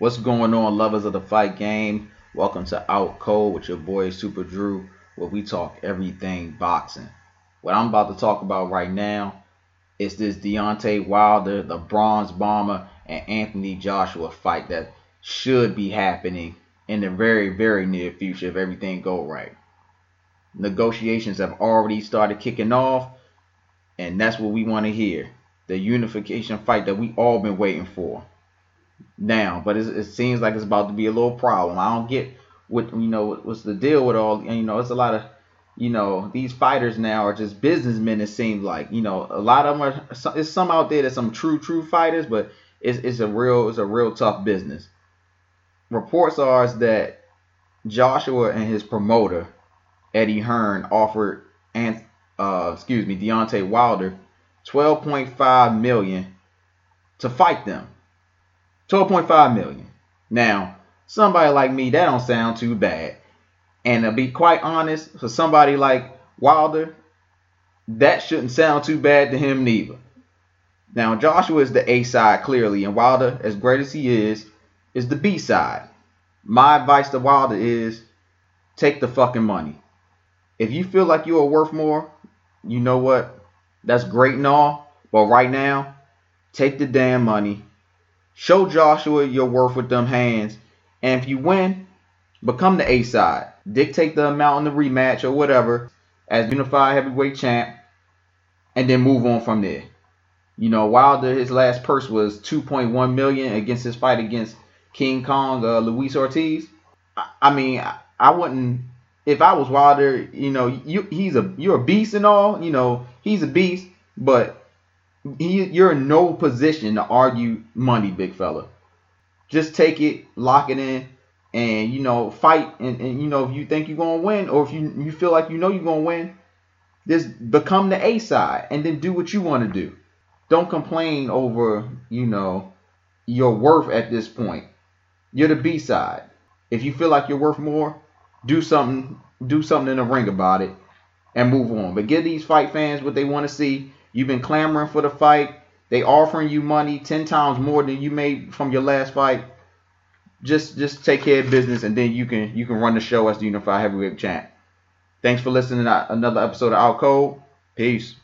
What's going on, lovers of the fight game? Welcome to Out Cold with your boy Super Drew, where we talk everything boxing. What I'm about to talk about right now is this Deontay Wilder, the Bronze Bomber, and Anthony Joshua fight that should be happening in the very, very near future if everything go right. Negotiations have already started kicking off, and that's what we want to hear. The unification fight that we all been waiting for now, but it seems like it's about to be a little problem. I don't get what you know what's the deal with all you know. It's a lot of you know these fighters now are just businessmen. It seems like you know a lot of them are. There's some out there that some true true fighters, but it's it's a real it's a real tough business. Reports are that Joshua and his promoter Eddie Hearn offered and uh, excuse me Deontay Wilder 12.5 million to fight them. 12.5 million. Now, somebody like me, that don't sound too bad. And to be quite honest, for somebody like Wilder, that shouldn't sound too bad to him neither. Now, Joshua is the A side clearly, and Wilder, as great as he is, is the B side. My advice to Wilder is take the fucking money. If you feel like you are worth more, you know what? That's great and all, but right now, take the damn money Show Joshua your worth with them hands. And if you win, become the A side. Dictate the amount in the rematch or whatever as unified heavyweight champ. And then move on from there. You know, Wilder, his last purse was 2.1 million against his fight against King Kong, uh, Luis Ortiz. I, I mean, I, I, wouldn't. If I was Wilder, you know, you he's a you're a beast and all. You know, he's a beast, but you're in no position to argue money, big fella. Just take it, lock it in, and you know fight. And, and you know if you think you're gonna win, or if you you feel like you know you're gonna win, just become the A side, and then do what you want to do. Don't complain over you know your worth at this point. You're the B side. If you feel like you're worth more, do something do something in the ring about it and move on. But give these fight fans what they want to see You've been clamoring for the fight. They offering you money ten times more than you made from your last fight. Just just take care of business, and then you can you can run the show as the unified heavyweight champ. Thanks for listening to another episode of Out Cold. Peace.